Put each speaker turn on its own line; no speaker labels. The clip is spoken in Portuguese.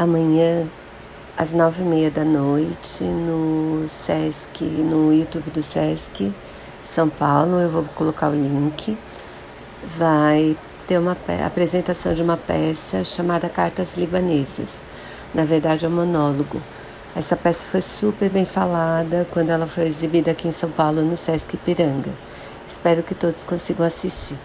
Amanhã, às nove e meia da noite, no Sesc, no YouTube do Sesc São Paulo, eu vou colocar o link. Vai ter uma apresentação de uma peça chamada Cartas Libanesas. Na verdade, é um monólogo. Essa peça foi super bem falada quando ela foi exibida aqui em São Paulo no Sesc Piranga Espero que todos consigam assistir.